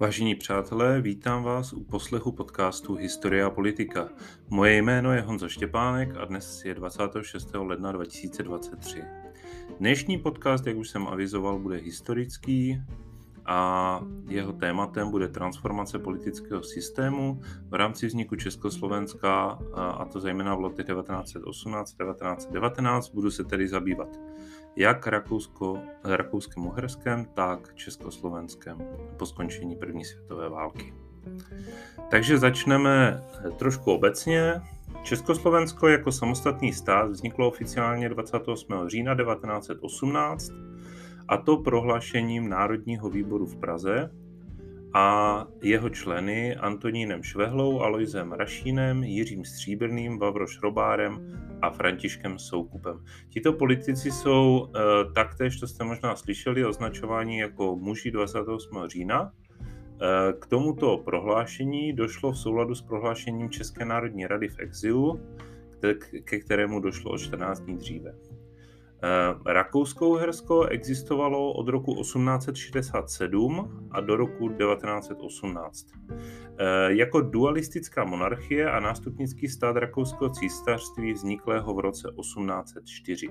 Vážení přátelé, vítám vás u poslechu podcastu Historia a politika. Moje jméno je Honza Štěpánek a dnes je 26. ledna 2023. Dnešní podcast, jak už jsem avizoval, bude historický a jeho tématem bude transformace politického systému v rámci vzniku Československa, a to zejména v letech 1918-1919. Budu se tedy zabývat jak Rakousko, Rakouskem Uherskem, tak Československem po skončení první světové války. Takže začneme trošku obecně. Československo jako samostatný stát vzniklo oficiálně 28. října 1918 a to prohlášením Národního výboru v Praze, a jeho členy Antonínem Švehlou, Aloisem Rašínem, Jiřím Stříbrným, Vavroš Robárem a Františkem Soukupem. Tito politici jsou e, taktéž, to jste možná slyšeli, označováni jako muži 28. října. E, k tomuto prohlášení došlo v souladu s prohlášením České národní rady v exilu, ke kterému došlo o 14 dní dříve. Eh, Rakousko-Uhersko existovalo od roku 1867 a do roku 1918. Eh, jako dualistická monarchie a nástupnický stát Rakouského císařství vzniklého v roce 1804.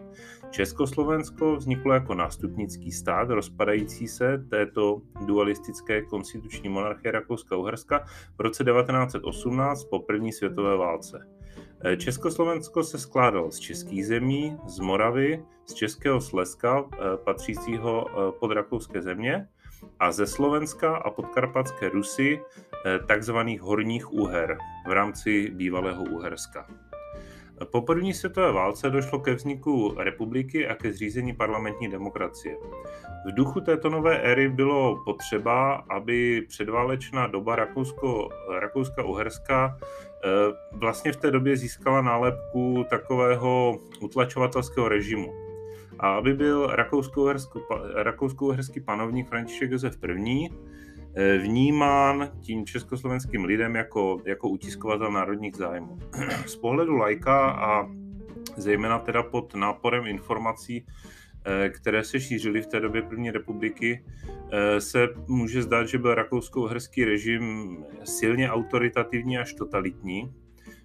Československo vzniklo jako nástupnický stát rozpadající se této dualistické konstituční monarchie Rakouska-Uherska v roce 1918 po první světové válce. Eh, Československo se skládalo z českých zemí, z Moravy, z Českého Slezska, eh, patřícího eh, pod rakouské země, a ze Slovenska a podkarpatské Rusy, takzvaných horních úher v rámci bývalého Uherska. Po první světové válce došlo ke vzniku republiky a ke zřízení parlamentní demokracie. V duchu této nové éry bylo potřeba, aby předválečná doba Rakousko, Rakouska-Uherska vlastně v té době získala nálepku takového utlačovatelského režimu. A aby byl rakousko-uherský panovník František Josef I. Eh, vnímán tím československým lidem jako, jako utiskovatel národních zájmů. Z pohledu lajka a zejména teda pod náporem informací, eh, které se šířily v té době první republiky, eh, se může zdát, že byl rakousko-uherský režim silně autoritativní až totalitní,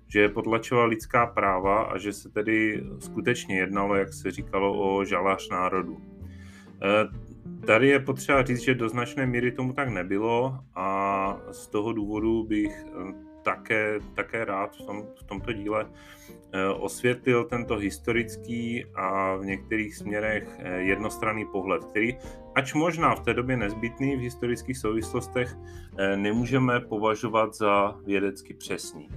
že potlačoval lidská práva a že se tedy skutečně jednalo, jak se říkalo, o žalář národu. Tady je potřeba říct, že do značné míry tomu tak nebylo a z toho důvodu bych eh, také, také rád v, tom, v tomto díle eh, osvětlil tento historický a v některých směrech eh, jednostranný pohled, který, ač možná v té době nezbytný v historických souvislostech, nemůžeme považovat za vědecky přesný.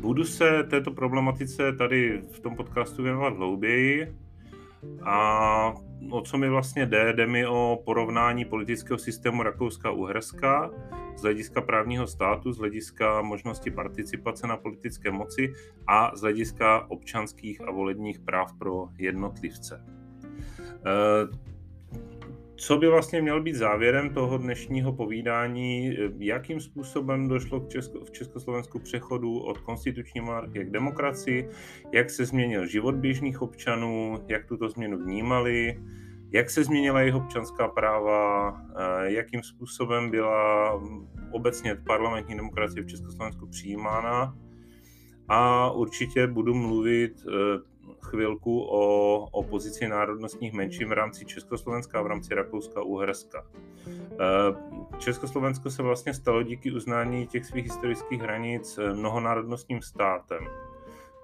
Budu se této problematice tady v tom podcastu věnovat hlouběji, a o co mi vlastně jde? Jde mi o porovnání politického systému Rakouska-Uherska z hlediska právního státu, z hlediska možnosti participace na politické moci a z hlediska občanských a volebních práv pro jednotlivce. Co by vlastně měl být závěrem toho dnešního povídání? Jakým způsobem došlo k Česko, v Československu přechodu od konstituční monarchie k demokracii? Jak se změnil život běžných občanů? Jak tuto změnu vnímali? Jak se změnila jejich občanská práva? Jakým způsobem byla obecně parlamentní demokracie v Československu přijímána? A určitě budu mluvit chvilku o, o pozici národnostních menšin v rámci Československa a v rámci Rakouska Uherska. Eh, Československo se vlastně stalo díky uznání těch svých historických hranic eh, mnohonárodnostním státem.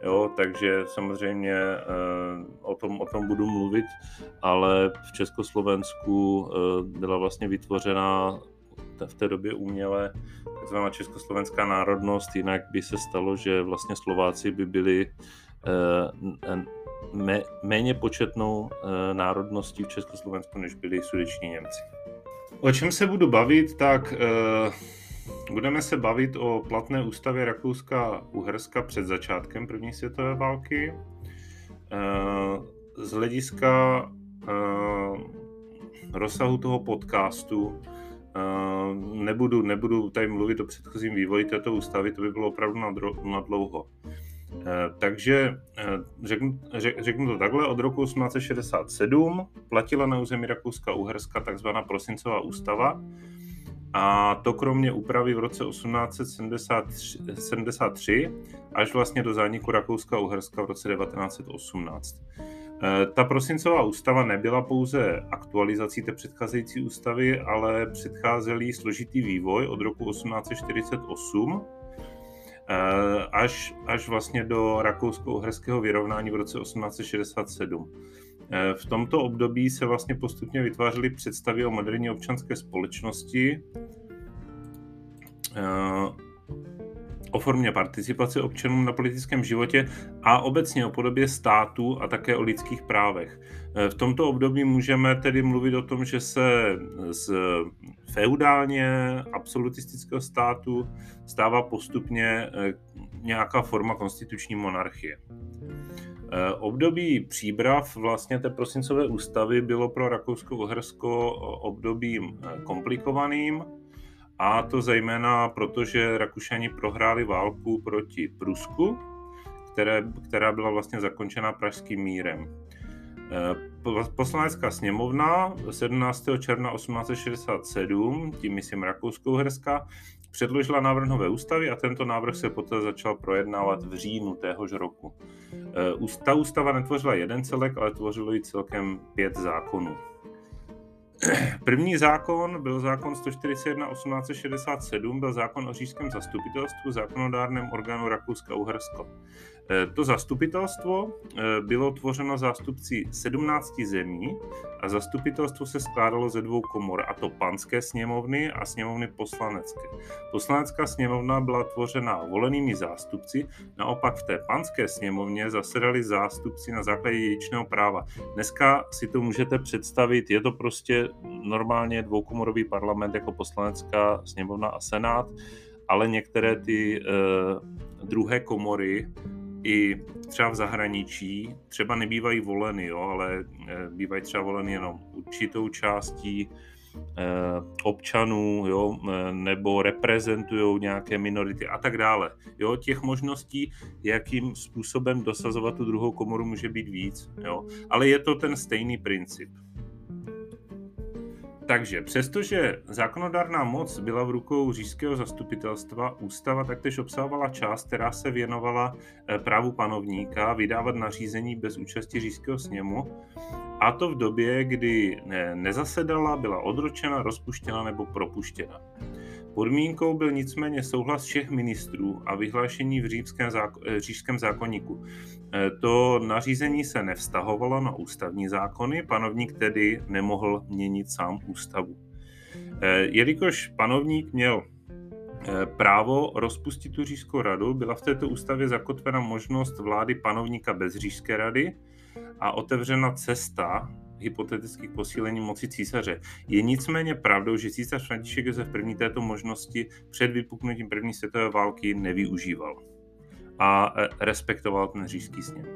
Jo, takže samozřejmě eh, o tom, o tom budu mluvit, ale v Československu byla vlastně vytvořena v té době uměle takzvaná československá národnost, jinak by se stalo, že vlastně Slováci by byli méně početnou eh, národností v Československu, než byli sudeční Němci. O čem se budu bavit, tak eh, budeme se bavit o platné ústavě Rakouska-Uherska před začátkem první světové války. Eh, z hlediska rozsahu toho podcastu nebudu, nebudu tady mluvit o předchozím vývoji této ústavy, to by bylo opravdu na, dlouho. Takže řeknu, řeknu to takhle, od roku 1867 platila na území Rakouska-Uherska takzvaná prosincová ústava, a to kromě úpravy v roce 1873 až vlastně do zániku Rakouska a Uherska v roce 1918. Eh, ta prosincová ústava nebyla pouze aktualizací té předcházející ústavy, ale předcházel složitý vývoj od roku 1848 eh, až, až vlastně do rakousko-uherského vyrovnání v roce 1867. Eh, v tomto období se vlastně postupně vytvářely představy o moderní občanské společnosti, eh, o formě participace občanů na politickém životě a obecně o podobě státu a také o lidských právech. Eh, v tomto období můžeme tedy mluvit o tom, že se z feudálně absolutistického státu stává postupně nějaká forma konstituční monarchie. Eh, období příbrav vlastně té prosincové ústavy bylo pro Rakousko-Uhersko obdobím eh, komplikovaným, a to zejména proto, že Rakušani prohráli válku proti Prusku, které, která byla vlastně zakončena pražským mírem. Eh, poslanecká sněmovna 17. června 1867, tím myslím Rakousko-Uherska, předložila návrh nové ústavy a tento návrh se poté začal projednávat v říjnu téhož roku. Eh, ta ústava netvořila jeden celek, ale tvořilo ji celkem pět zákonů. První zákon byl zákon 141 1867, byl zákon o říšském zastupitelstvu, zákonodárném orgánu Rakouska-Uhersko. Eh, to zastupitelstvo eh, bylo tvořeno zástupci 17 zemí a zastupitelstvo se skládalo ze dvou komor, a to panské sněmovny a sněmovny poslanecké. Poslanecká sněmovna byla tvořena volenými zástupci, naopak v té panské sněmovně zasedali zástupci na základě jedičného práva. Dneska si to můžete představit, je to prostě normálně dvoukomorový parlament jako poslanecká sněmovna a senát, ale některé ty uh, druhé komory i třeba v zahraničí třeba nebývají voleny, jo, ale eh, bývají třeba voleny jenom určitou částí eh, občanů, jo, eh, nebo reprezentují nějaké minority a tak dále. Jo, těch možností, jakým způsobem dosazovat tu druhou komoru, může být víc, jo. ale je to ten stejný princip. Takže přestože zákonodárná moc byla v rukou říšského zastupitelstva, ústava taktéž obsahovala část, která se věnovala eh, právu panovníka vydávat nařízení bez účasti říšského sněmu, a to v době, kdy nezasedala, byla odročena, rozpuštěna nebo propuštěna. Podmínkou byl nicméně souhlas všech ministrů a vyhlášení v říšském, zákon, eh, říšském zákonníku. Eh, to nařízení se nevztahovalo na ústavní zákony, panovník tedy nemohl měnit sám ústavu. Eh, jelikož panovník měl právo rozpustit tu říšskou radu, byla v této ústavě zakotvena možnost vlády panovníka bez říšské rady a otevřena cesta hypotetických posílení moci císaře. Je nicméně pravdou, že císař František Josef I. této možnosti před vypuknutím první světové války nevyužíval a e, respektoval ten říšský sněm.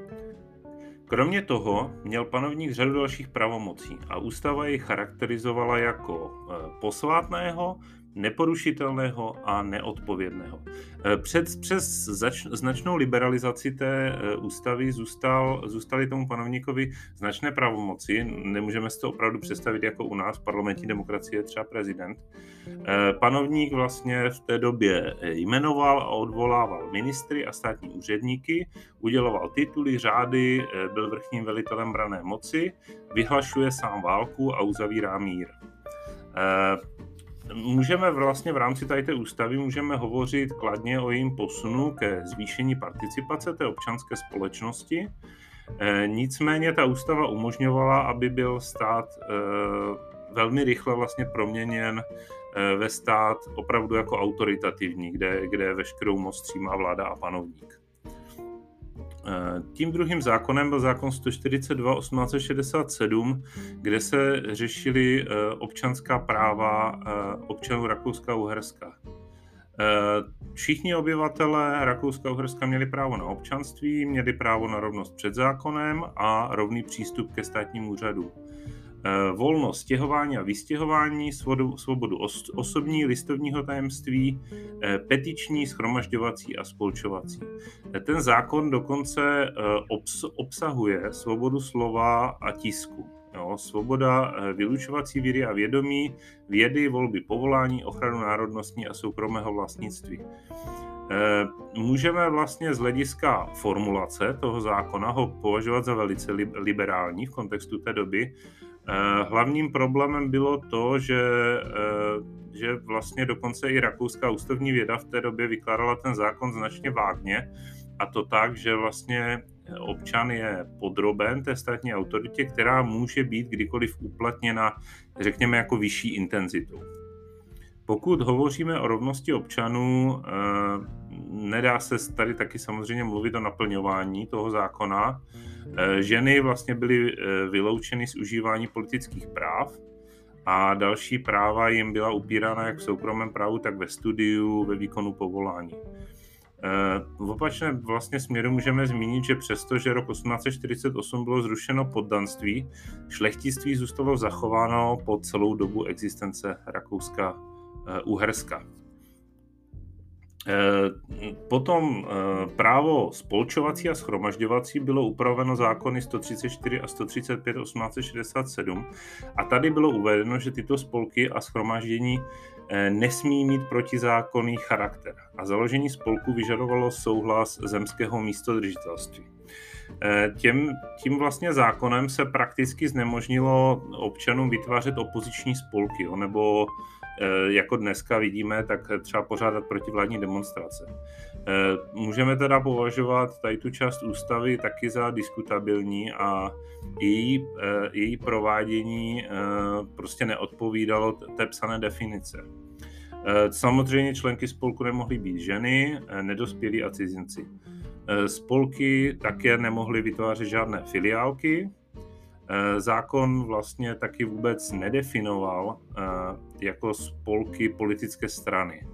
Kromě toho měl panovník řadu dalších pravomocí a ústava jej charakterizovala jako e, posvátného, neporušitelného a neodpovědného. Eh, před, přes zač, značnou liberalizaci té eh, ústavy zůstal, zůstaly tomu panovníkovi značné pravomoci. Nemůžeme si to opravdu představit jako u nás v parlamentní demokracie třeba prezident. Eh, panovník vlastně v té době jmenoval a odvolával ministry a státní úředníky, uděloval tituly, řády, byl vrchním velitelem brané moci, vyhlašuje sám válku a uzavírá mír můžeme vlastně v rámci tady té ústavy můžeme hovořit kladně o jejím posunu ke zvýšení participace té občanské společnosti. E, nicméně ta ústava umožňovala, aby byl stát e, velmi rychle vlastně proměněn e, ve stát opravdu jako autoritativní, kde, kde veškerou moc má vláda a panovník. Eh, tím druhým zákonem byl zákon 142 1867, kde se řešily eh, občanská práva eh, občanů Rakouska a Uherska. Všichni obyvatelé Rakouska a Uherska měli právo na občanství, měli právo na rovnost před zákonem a rovný přístup ke státním úřadům. Volnost stěhování a vystěhování, svobodu, svobodu os, osobní listovního tajemství, petiční, schromažďovací a spolčovací. Ten zákon dokonce obs, obsahuje svobodu slova a tisku. Jo, svoboda vylučovací víry a vědomí, vědy, volby povolání, ochranu národnostní a soukromého vlastnictví. Eh, můžeme vlastně z hlediska formulace toho zákona ho považovat za velice liberální v kontextu té doby. Eh, hlavním problémem bylo to, že, eh, že vlastně dokonce i rakouská ústavní věda v té době vykládala ten zákon značně vágně a to tak, že vlastně občan je podroben té státní autoritě, která může být kdykoliv uplatněna, řekněme, jako vyšší intenzitou. Pokud hovoříme o rovnosti občanů, eh, nedá se tady taky samozřejmě mluvit o naplňování toho zákona. Eh, ženy vlastně byly eh, vyloučeny z užívání politických práv a další práva jim byla upírána jak v soukromém právu, tak ve studiu, ve výkonu povolání. V opačném vlastně směru můžeme zmínit, že přesto, že rok 1848 bylo zrušeno poddanství, šlechtictví zůstalo zachováno po celou dobu existence Rakouska Eh, Uherska. Eh, potom eh, právo spolčovací a schromažďovací bylo upraveno zákony 134 a 135 1867 a tady bylo uvedeno, že tyto spolky a schromaždění nesmí mít protizákonný charakter a založení spolku vyžadovalo souhlas zemského místodržitelství. Tím, tím vlastně zákonem se prakticky znemožnilo občanům vytvářet opoziční spolky nebo Eh, jako dneska vidíme, tak třeba pořádat protivládní demonstrace. Eh, můžeme teda považovat tady tu část ústavy taky za diskutabilní a její, eh, její provádění prostě neodpovídalo té psané definice. Samozřejmě členky spolku nemohly být ženy, nedospělí a cizinci. Spolky také nemohly vytvářet žádné filiálky, Eh, zákon vlastně taky vůbec nedefinoval eh, jako spolky politické strany.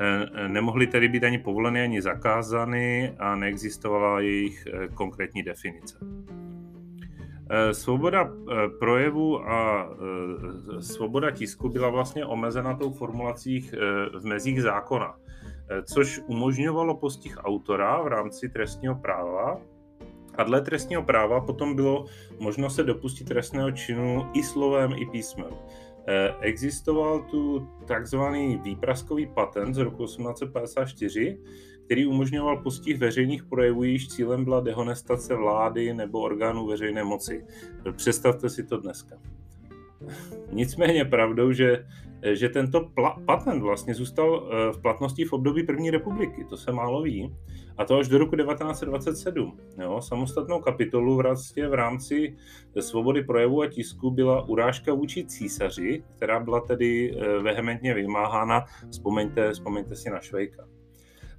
Eh, nemohly tedy být ani povoleny, ani zakázány a neexistovala jejich konkrétní definice. Svoboda projevu a svoboda tisku byla vlastně omezena tou formulacích v mezích zákona, což umožňovalo postih autora v rámci trestního práva a dle trestního práva potom bylo možno se dopustit trestného činu i slovem, i písmem. Eh, existoval tu takzvaný výpraskový patent z roku 1854, který umožňoval postih veřejných projevů, již cílem byla dehonestace vlády nebo orgánů veřejné moci. Představte si to dneska. Nicméně pravdou, že že tento pla- patent vlastně zůstal eh, v platnosti v období první republiky, to se málo ví, a to až do roku 1927. Jo, samostatnou kapitolu vlastně v rámci svobody projevu a tisku byla urážka vůči císaři, která byla tedy eh, vehementně vymáhána, vzpomeňte, vzpomeňte si na Švejka.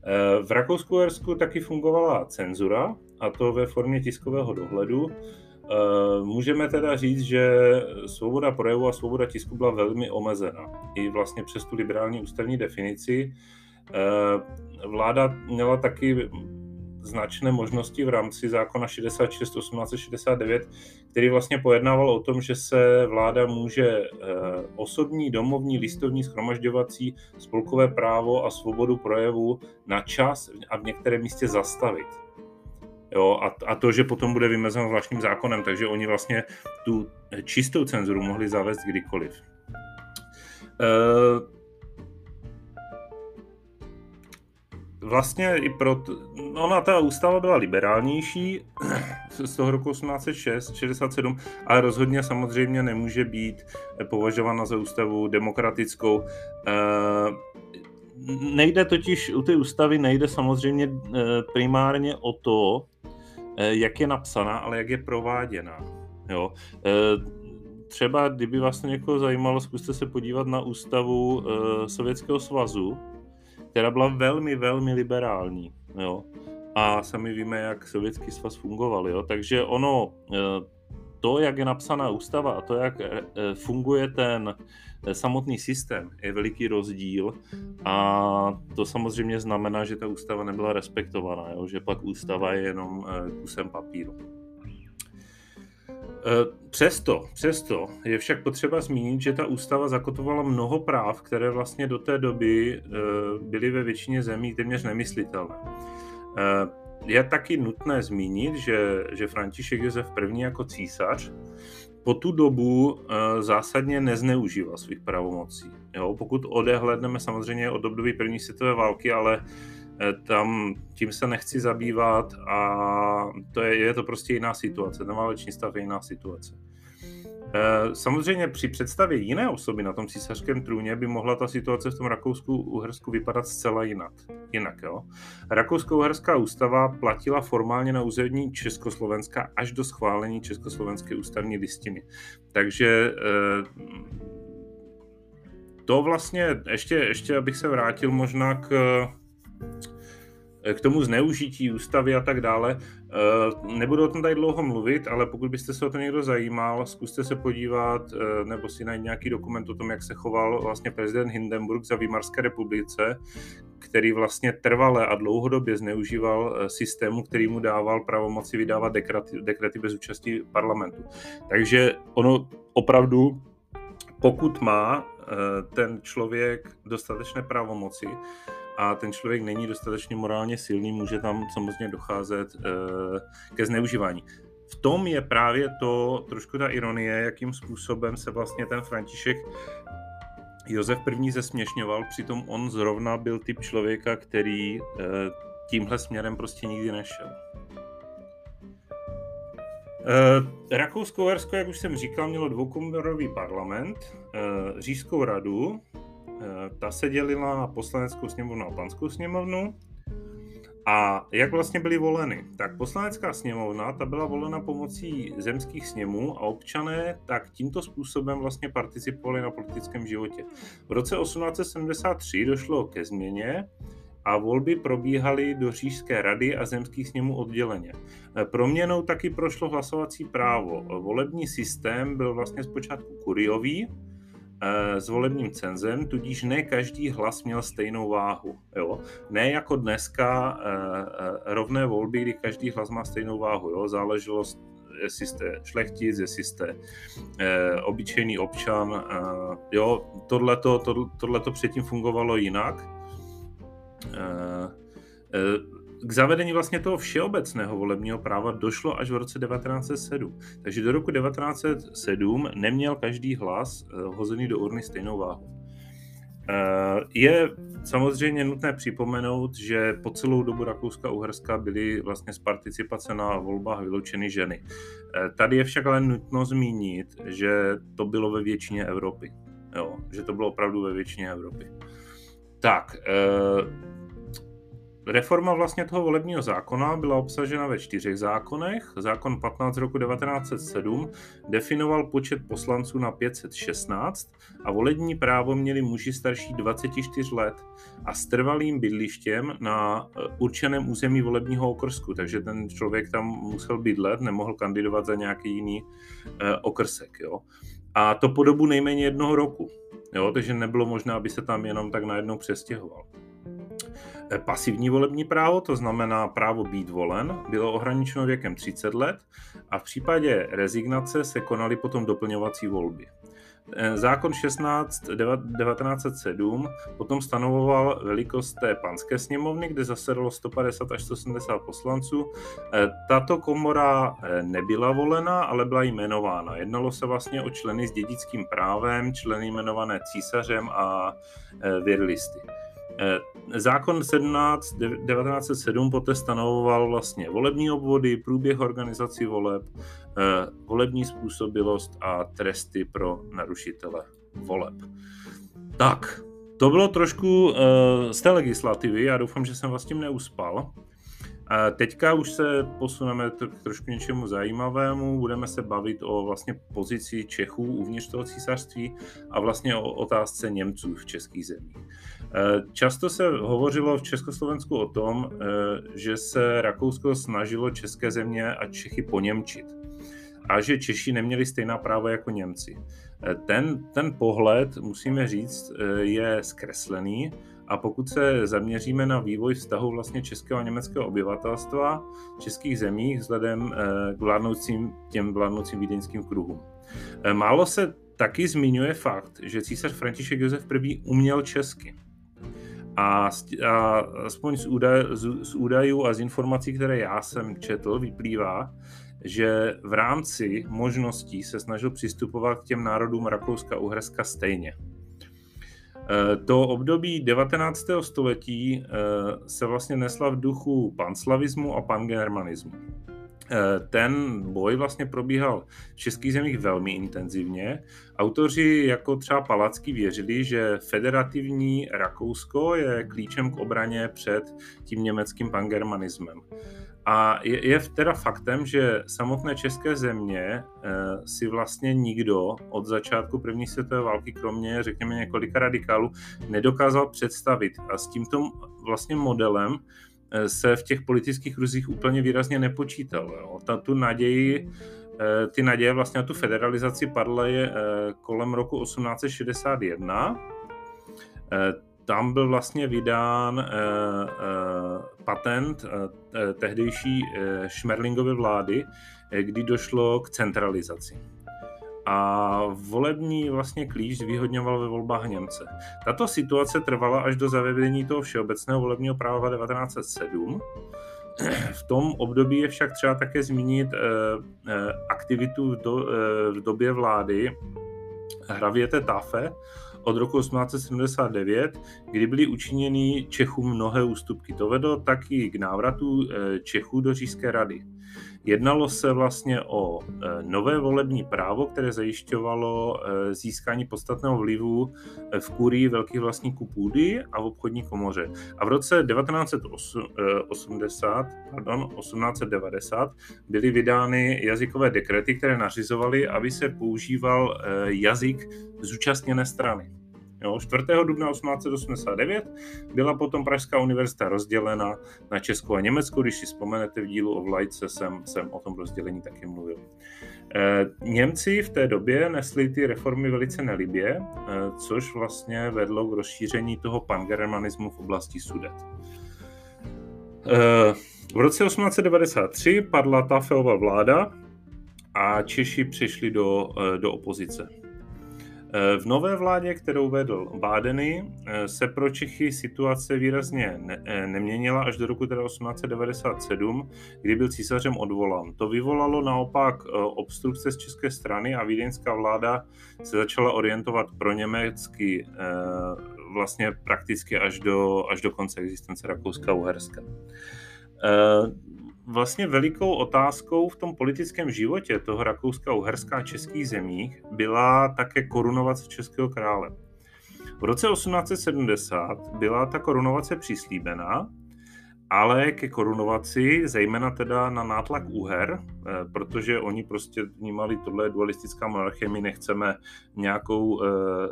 Eh, v Rakousku-Uhersku taky fungovala cenzura, a to ve formě tiskového dohledu, můžeme teda říct, že svoboda projevu a svoboda tisku byla velmi omezena. I vlastně přes tu liberální ústavní definici eh, vláda měla taky značné možnosti v rámci zákona 66 1869, který vlastně pojednával o tom, že se vláda může eh, osobní, domovní, listovní, schromažďovací, spolkové právo a svobodu projevu na čas a v některém místě zastavit. Jo, a, a to, že potom bude vymezeno zvláštním zákonem, takže oni vlastně tu čistou cenzuru mohli zavést kdykoliv. E, vlastně i pro... Ona ta ústava byla liberálnější z toho roku 1806, 67, ale rozhodně samozřejmě nemůže být považována za ústavu demokratickou. E, nejde totiž, u té ústavy nejde samozřejmě eh, primárně o to, jak je napsaná, ale jak je prováděná. Jo. Eh, třeba, kdyby vás to někoho zajímalo, zkuste se podívat na ústavu eh, Sovětského svazu, která byla velmi, velmi liberální. Jo. A sami víme, jak Sovětský svaz fungoval. Jo. Takže ono, to, jak je napsaná ústava a to, jak funguje ten samotný systém je veliký rozdíl a to samozřejmě znamená, že ta ústava nebyla respektovaná, jo? že pak ústava je jenom eh, kusem papíru. Přesto, přesto je však potřeba zmínit, že ta ústava zakotovala mnoho práv, které vlastně do té doby byly ve většině zemí téměř nemyslitelné. Je taky nutné zmínit, že, že František Josef I. jako císař po tu dobu uh, zásadně nezneužíval svých pravomocí. Jo? Pokud odehledneme samozřejmě od období první světové války, ale uh, tam tím se nechci zabývat a to je, je to prostě jiná situace. Ten válečný stav je jiná situace. Eh, samozřejmě při představě jiné osoby na tom císařském trůně by mohla ta situace v tom Rakousku-Uhersku vypadat zcela jinak. jinak jo. Rakousko-Uherská ústava platila formálně na území Československa až do schválení Československé ústavní listiny. Takže eh, to vlastně, ještě, ještě abych se vrátil možná k k tomu zneužití ústavy a tak dále. Eh, nebudu o tom tady dlouho mluvit, ale pokud byste se o to někdo zajímal, zkuste se podívat eh, nebo si najít nějaký dokument o tom, jak se choval vlastně prezident Hindenburg za Výmarské republice, který vlastně trvale a dlouhodobě zneužíval eh, systému, který mu dával pravomoci vydávat dekrety, dekrety bez účasti parlamentu. Takže ono opravdu, pokud má ten člověk dostatečné pravomoci, a ten člověk není dostatečně morálně silný, může tam samozřejmě docházet eh, ke zneužívání. V tom je právě to trošku ta ironie, jakým způsobem se vlastně ten František Josef I. zesměšňoval, přitom on zrovna byl typ člověka, který eh, tímhle směrem prostě nikdy nešel. Eh, Rakousko-Uhersko, jak už jsem říkal, mělo dvoukomorový parlament, říšskou radu, ta se dělila na poslaneckou sněmovnu a panskou sněmovnu. A jak vlastně byly voleny? Tak poslanecká sněmovna, ta byla volena pomocí zemských sněmů a občané tak tímto způsobem vlastně participovali na politickém životě. V roce 1873 došlo ke změně a volby probíhaly do Říšské rady a zemských sněmů odděleně. Eh, proměnou taky prošlo hlasovací právo. Volební systém byl vlastně zpočátku kuriový, Eh, s volebním cenzem, tudíž ne každý hlas měl stejnou váhu. Jo? Ne jako dneska eh, eh, rovné volby, kdy každý hlas má stejnou váhu. Jo? Záleželo, jestli jste šlechtic, jestli jste eh, obyčejný občan. Eh, jo, tohleto, to, tohleto předtím fungovalo jinak. K zavedení vlastně toho všeobecného volebního práva došlo až v roce 1907. Takže do roku 1907 neměl každý hlas eh, hozený do urny stejnou váhu. Eh, je samozřejmě nutné připomenout, že po celou dobu Rakouska a Uherska byly vlastně z participace na volbách vyloučeny ženy. Eh, tady je však ale nutno zmínit, že to bylo ve většině Evropy. Jo, že to bylo opravdu ve většině Evropy. Tak, Reforma vlastně toho volebního zákona byla obsažena ve čtyřech zákonech. Zákon 15 z roku 1907 definoval počet poslanců na 516 a volební právo měli muži starší 24 let a s trvalým bydlištěm na eh, určeném území volebního okrsku, takže ten člověk tam musel bydlet, nemohl kandidovat za nějaký jiný eh, okrsek. Jo. A to po dobu nejméně jednoho roku. Jo, takže nebylo možné, aby se tam jenom tak najednou přestěhoval. Eh, pasivní volební právo, to znamená právo být volen, bylo ohraničeno věkem 30 let a v případě rezignace se konaly potom doplňovací volby. Eh, zákon 16 1907 potom stanovoval velikost té panské sněmovny, kde zasedlo 150 až 170 poslanců. Eh, tato komora nebyla volena, ale byla jmenována. Jednalo se vlastně o členy s dědickým právem, členy jmenované císařem a věrlisty. Eh, zákon 17 1907 poté stanovoval vlastně volební obvody, průběh organizací voleb, eh, volební způsobilost a tresty pro narušitele voleb. Tak, to bylo trošku eh, z té legislativy, já doufám, že jsem vás tím neuspal. Teďka už se posuneme k trošku něčemu zajímavému, budeme se bavit o vlastně pozici Čechů uvnitř toho císařství a vlastně o otázce Němců v českých zemích. Eh, často se hovořilo v Československu o tom, eh, že se Rakousko snažilo české země a Čechy poněmčit a že Češi neměli stejná práva jako Němci. Eh, ten, ten pohled, musíme říct, je zkreslený A pokud se zaměříme na vývoj vztahu vlastně českého a německého obyvatelstva v českých zemích vzhledem k vládnoucím, těm vládnoucím vídeňským kruhům. Málo se taky zmiňuje fakt, že císař František Josef I. uměl česky. A, a aspoň z, údaj, z, z údajů a z informací, které já jsem četl, vyplývá, že v rámci možností se snažil přistupovat k těm národům Rakouska-Uherska stejně. E, to období 19. století e, se vlastně nesla v duchu panslavismu a pangermanismu. Eh, ten boj vlastně probíhal v českých zemích velmi intenzivně. Autoři jako třeba Palacký věřili, že federativní Rakousko je klíčem k obraně před tím německým pangermanismem. A je, je teda faktem, že samotné české země e, si vlastně nikdo od začátku první světové války, kromě řekněme několika radikálů, nedokázal představit. A s tímto vlastně modelem se v těch politických ruzích úplně výrazně nepočítal. Jo. Ta, tu naději, eh, ty naděje vlastně na tu federalizaci padly eh, kolem roku 1861. Tam byl vlastně vydán patent tehdejší Šmerlingovy vlády, kdy došlo k centralizaci a volební vlastně klíč zvýhodňoval ve volbách Němce. Tato situace trvala až do zavedení toho všeobecného volebního práva 1907. V tom období je však třeba také zmínit eh, eh, aktivitu eh, v době vlády Hravěte Tafe od roku 1879, kdy byly učiněny Čechům mnohé ústupky. To vedlo taky k návratu Čechů do Říšské rady. Jednalo se vlastně o e, nové volební právo, které zajišťovalo e, získání podstatného vlivu e, v kurii velkých vlastníků půdy a v obchodní komoře. A v roce 1980, pardon, 1890 byly vydány jazykové dekrety, které nařizovaly, aby se používal jazyk zúčastněné strany. Jo, 4. dubna 1889 byla potom Pražská univerzita rozdělena na Česko a Německo. Když si vzpomenete v dílu o vlajce, jsem, jsem o tom rozdělení taky mluvil. E, Němci v té době nesli ty reformy velice nelibě, e, což vlastně vedlo k rozšíření toho pangermanismu v oblasti Sudet. E, v roce 1893 padla Tafelova vláda a Češi přišli do, do opozice. Eh, v nové vládě, kterou vedl Bádeny, eh, se pro Čechy situace výrazně ne- eh, neměnila až do roku 1897, kdy byl císařem odvolán. To vyvolalo naopak obstrukce z české strany a vídeňská vláda se začala orientovat pro německy vlastně prakticky až do, až do konce existence Rakouska-Uherska vlastně velikou otázkou v tom politickém životě toho Rakouska, Uherska a českých zemích byla také korunovace českého krále. V roce 1870 byla ta korunovace přislíbená, ale ke korunovaci, zejména teda na nátlak Uher, eh, protože oni prostě vnímali tohle dualistická monarchie, my nechceme nějakou, eh,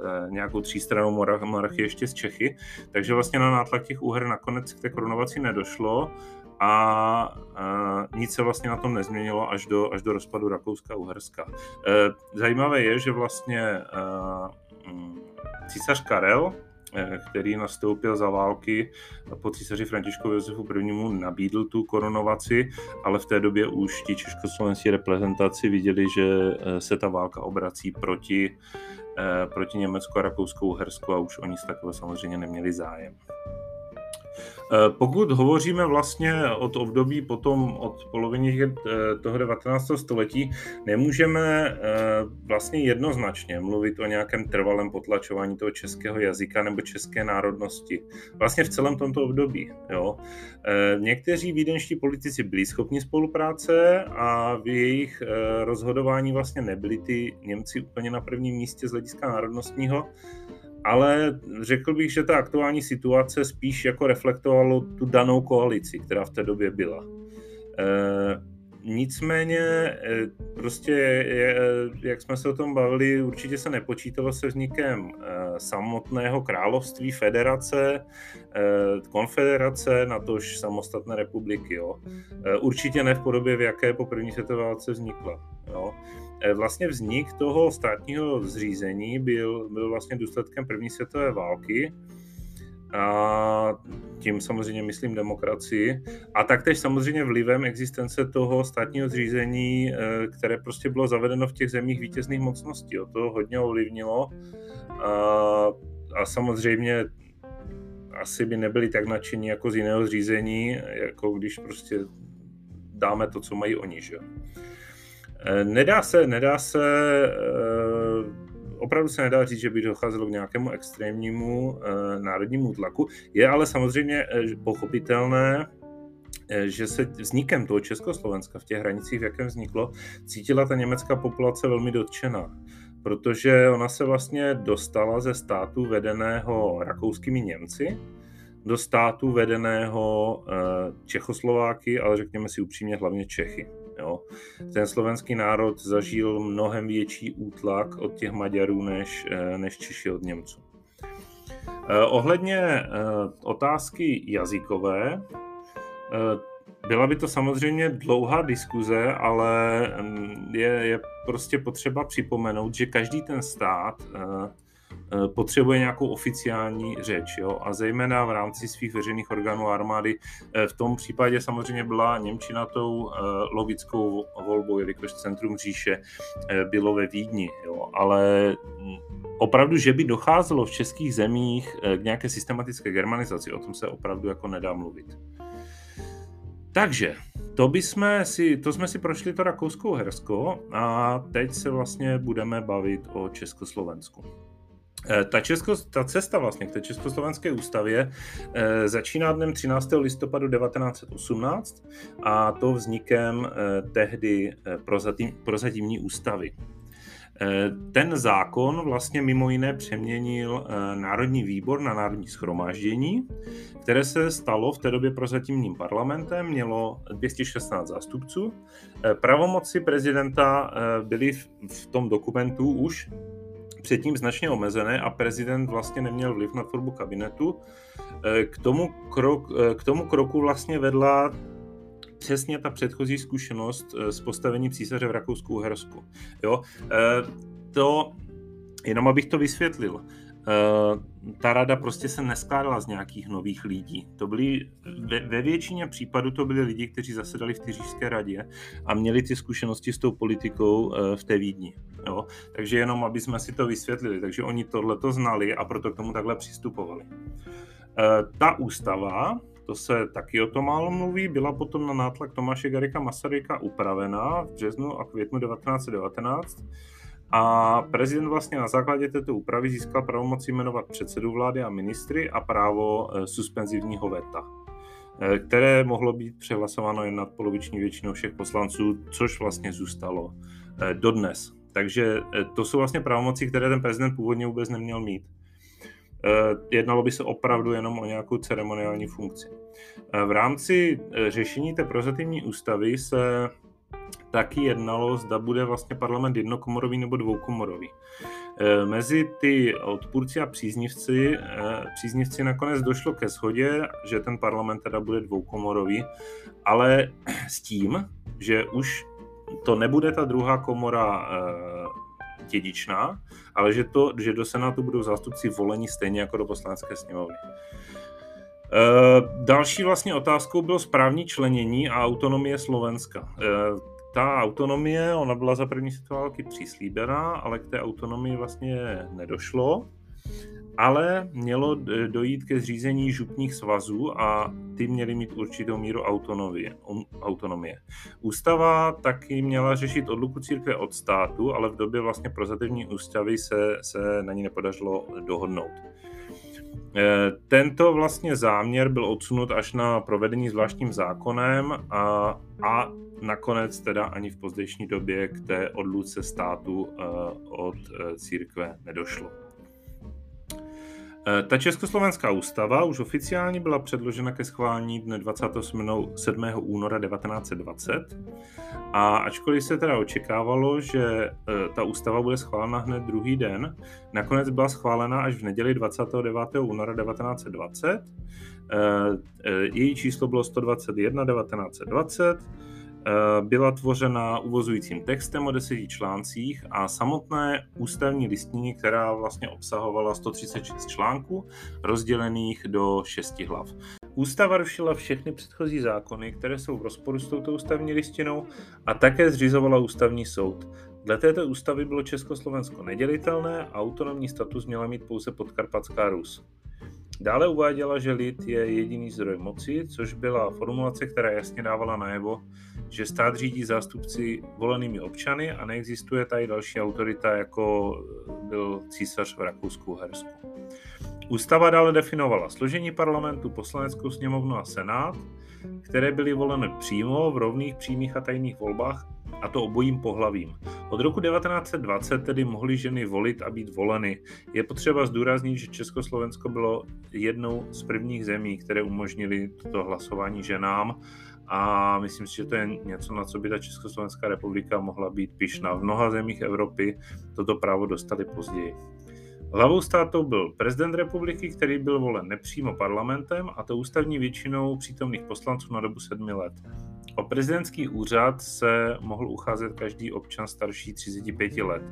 eh, nějakou třístranou monarchii ještě z Čechy, takže vlastně na nátlak těch Uher nakonec k té korunovaci nedošlo a uh, nic se vlastně na tom nezměnilo až do, až do rozpadu Rakouska-Uherska. Uh, zajímavé je, že vlastně uh, císař Karel, který nastoupil za války po císaři Františkovi Josefu I. nabídl tu korunovaci, ale v té době už ti československí reprezentaci viděli, že se ta válka obrací proti, proti Německu a Rakouskou-Uhersku a už oni z takového samozřejmě neměli zájem. Eh, pokud hovoříme vlastně od období potom od poloviny eh, toho 19. století, nemůžeme eh, vlastně jednoznačně mluvit o nějakém trvalém potlačování toho českého jazyka nebo české národnosti. Vlastně v celém tomto období. Jo. Někteří vídenští politici byli schopni spolupráce a v jejich rozhodování vlastně nebyli ty Němci úplně na prvním místě z hlediska národnostního, ale řekl bych, že ta aktuální situace spíš jako reflektovalo tu danou koalici, která v té době byla. Nicméně, e, prostě, je, jak jsme se o tom bavili, určitě se nepočítalo se vznikem e, samotného království, federace, konfederace, na tož samostatné republiky. Jo. Určitě ne v podobě, v jaké po první světové válce vznikla. Jo. Eh, vlastně vznik toho státního zřízení byl, byl vlastně důsledkem první světové války a tím samozřejmě myslím demokracii, a taktéž samozřejmě vlivem existence toho státního zřízení, eh, které prostě bylo zavedeno v těch zemích vítězných mocností. O to hodně ovlivnilo a, a samozřejmě asi by nebyli tak nadšení jako z jiného zřízení, jako když prostě dáme to, co mají oni. Že? Eh, nedá se, nedá se opravdu se nedá říct, že by docházelo k nějakému extrémnímu e, národnímu tlaku. Je ale samozřejmě e, pochopitelné, e, že se vznikem toho Československa v těch hranicích, v jakém vzniklo, cítila ta německá populace velmi dotčená protože ona se vlastně dostala ze státu vedeného rakouskými Němci do státu vedeného Čechoslováky, ale řekněme si upřímně hlavně Čechy. Jo. Ten slovenský národ zažil mnohem větší útlak od těch Maďarů než, eh, než Češi od Němců. Eh, ohledně eh, otázky jazykové, byla by to samozřejmě dlouhá diskuze, ale mm, je, je prostě potřeba připomenout, že každý ten stát potřebuje nějakou oficiální řeč. Jo? A zejména v rámci svých veřejných orgánů armády eh, v tom případě samozřejmě byla Němčina tou eh, logickou volbou, jelikož centrum říše bylo ve Vídni. Jo? Ale mm, opravdu, že by docházelo v českých zemích k nějaké systematické germanizaci, o tom se opravdu jako nedá mluvit. Takže, to, by jsme si, to jsme si prošli to rakouskou hersko a teď se vlastně budeme bavit o Československu. Eh, ta, Česko, ta cesta vlastně k té Československé ústavě e, začíná dnem 13. listopadu 1918 a to vznikem e, tehdy prozatím, prozatímní ústavy. Ten zákon vlastně mimo jiné přeměnil Národní výbor na Národní schromáždění, které se stalo v té době prozatímním parlamentem, mělo 216 zástupců. Pravomoci prezidenta byly v tom dokumentu už předtím značně omezené a prezident vlastně neměl vliv na tvorbu kabinetu. Eh, k tomu, krok, eh, k tomu kroku vlastně vedla přesně ta předchozí zkušenost eh, s postavením císaře v Rakousku-Uhersku. Jo? To, jenom abych to vysvětlil, ta rada prostě se neskládala z nějakých nových lidí. To byli, ve, ve většině případů to byli lidi, kteří zasedali v Tyřížské radě a měli ty zkušenosti s tou politikou v té Vídni. Jo? Takže jenom, aby jsme si to vysvětlili. Takže oni tohle to znali a proto k tomu takhle přistupovali. E, ta ústava, to se taky o tom málo mluví, byla potom na nátlak Tomáše Garika Masaryka upravena v březnu a květnu 1919 a prezident vlastně na základě této úpravy získal pravomoc jmenovat předsedu vlády a ministry a právo e, suspenzivního veta, e, které mohlo být přehlasováno jen nad poloviční většinou všech poslanců, což vlastně zůstalo dodnes. Takže eh, to jsou vlastně pravomoci, které ten prezident původně vůbec neměl mít. Eh, jednalo by se opravdu jenom o nějakou ceremoniální funkci. Eh, v rámci řešení té prozatímní ústavy se taky jednalo, zda bude vlastně parlament jednokomorový nebo dvoukomorový. Mezi ty odpůrci a příznivci, příznivci nakonec došlo ke shodě, že ten parlament teda bude dvoukomorový, ale s tím, že už to nebude ta druhá komora eh, dědičná, ale že, to, že do Senátu budou zástupci volení stejně jako do poslanecké sněmovny. Eh, další vlastně otázkou bylo správní členění a autonomie Slovenska. Eh, ta autonomie, ona byla za první světové války přislíbená, ale k té autonomii vlastně nedošlo ale mělo dojít ke zřízení župních svazů a ty měly mít určitou míru autonomie. autonomie. Ústava taky měla řešit odluku církve od státu, ale v době vlastně prozativní ústavy se, se na ní nepodařilo dohodnout. E, tento vlastně záměr byl odsunut až na provedení zvláštním zákonem a, a nakonec teda ani v pozdější době k té odluce státu e, od e, církve nedošlo. Eh, ta Československá ústava už oficiálně byla předložena ke schválení dne 27. února 1920 a ačkoliv se teda očekávalo, že eh, ta ústava bude schválena hned druhý den, nakonec byla schválena až v neděli 29. února 1920. Eh, její číslo bylo 121 1920 byla tvořena uvozujícím textem o deseti článcích a samotné ústavní listině, která vlastně obsahovala 136 článků, rozdělených do šesti hlav. Ústava rušila všechny předchozí zákony, které jsou v rozporu s touto ústavní listinou a také zřizovala ústavní soud. Dle této ústavy bylo Československo nedělitelné a autonomní status měla mít pouze podkarpatská Rus. Dále uváděla, že lid je jediný zdroj moci, což byla formulace, která jasně dávala najevo, že stát řídí zástupci volenými občany a neexistuje tady další autorita, jako byl císař v Rakousku-Hersku. Ústava dále definovala složení parlamentu, poslaneckou sněmovnu a senát, které byly voleny přímo v rovných přímých a tajných volbách, a to obojím pohlavím. Od roku 1920 tedy mohly ženy volit a být voleny. Je potřeba zdůraznit, že Československo bylo jednou z prvních zemí, které umožnili toto hlasování ženám a myslím si, že to je něco, na co by ta Československá republika mohla být pišná. V mnoha zemích Evropy toto právo dostali později. Hlavou státu byl prezident republiky, který byl volen nepřímo parlamentem a to ústavní většinou přítomných poslanců na dobu sedmi let. O prezidentský úřad se mohl ucházet každý občan starší 35 let.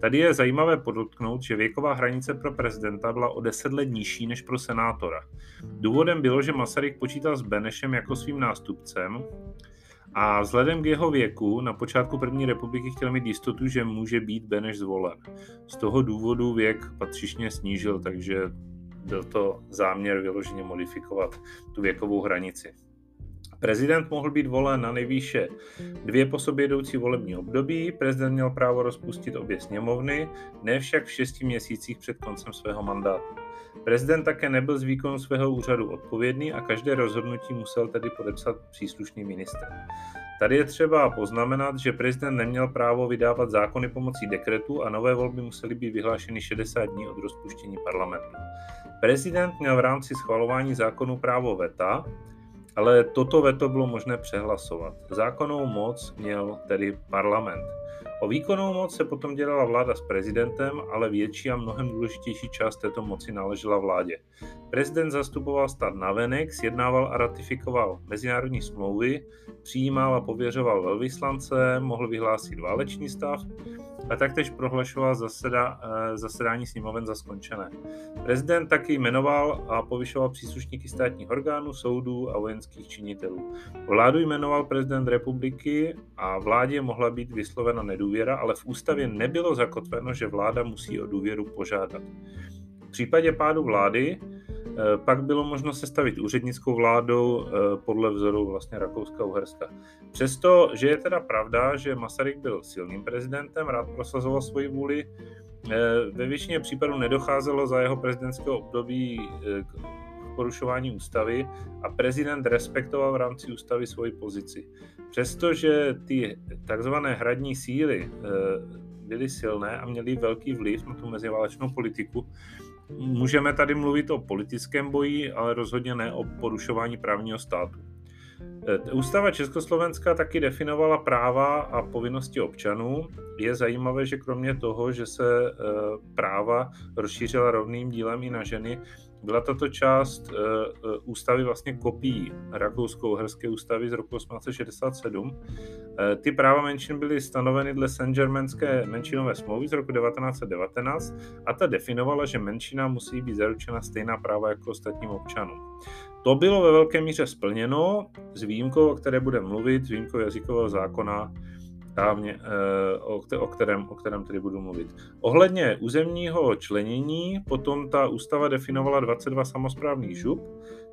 Tady je zajímavé podotknout, že věková hranice pro prezidenta byla o 10 let nižší než pro senátora. Důvodem bylo, že Masaryk počítal s Benešem jako svým nástupcem, a vzhledem k jeho věku na počátku první republiky chtěl mít jistotu, že může být Beneš zvolen. Z toho důvodu věk patřičně snížil, takže byl to záměr vyloženě modifikovat tu věkovou hranici. Prezident mohl být volen na nejvýše dvě po sobě jdoucí volební období, prezident měl právo rozpustit obě sněmovny, ne však v šesti měsících před koncem svého mandátu. Prezident také nebyl z výkonu svého úřadu odpovědný a každé rozhodnutí musel tedy podepsat příslušný minister. Tady je třeba poznamenat, že prezident neměl právo vydávat zákony pomocí dekretu a nové volby musely být vyhlášeny 60 dní od rozpuštění parlamentu. Prezident měl v rámci schvalování zákonů právo veta, ale toto veto bylo možné přehlasovat. Zákonnou moc měl tedy parlament. O výkonnou moc se potom dělala vláda s prezidentem, ale větší a mnohem důležitější část této moci náležela vládě. Prezident zastupoval stát navenek, sjednával a ratifikoval mezinárodní smlouvy, přijímal a pověřoval velvyslance, mohl vyhlásit válečný stav a taktéž prohlašoval zaseda, eh, zasedání sněmoven za skončené. Prezident taky jmenoval a povyšoval příslušníky státních orgánů, soudů a vojenských činitelů. Vládu jmenoval prezident republiky a vládě mohla být vyslovena nedůvěra, ale v ústavě nebylo zakotveno, že vláda musí o důvěru požádat. V případě pádu vlády pak bylo možno sestavit úřednickou vládu eh, podle vzoru vlastně Rakouska-Uherska. Přesto, že je teda pravda, že Masaryk byl silným prezidentem, rád prosazoval svoji vůli, eh, ve většině případů nedocházelo za jeho prezidentského období k porušování ústavy a prezident respektoval v rámci ústavy svoji pozici. Přestože ty takzvané hradní síly byly silné a měly velký vliv na tu meziválečnou politiku, Můžeme tady mluvit o politickém boji, ale rozhodně ne o porušování právního státu. E, Ústava Československa taky definovala práva a povinnosti občanů. Je zajímavé, že kromě toho, že se e, práva rozšířila rovným dílem i na ženy, byla tato část uh, ústavy vlastně kopií rakousko-uherské ústavy z roku 1867. Uh, ty práva menšin byly stanoveny dle Saint-Germainské menšinové smlouvy z roku 1919 a ta definovala, že menšina musí být zaručena stejná práva jako ostatním občanům. To bylo ve velké míře splněno s výjimkou, o které budeme mluvit, výjimkou jazykového zákona, správně, eh, o kterém, o kterém tedy budu mluvit. Ohledně územního členění potom ta ústava definovala 22 samozprávných žup.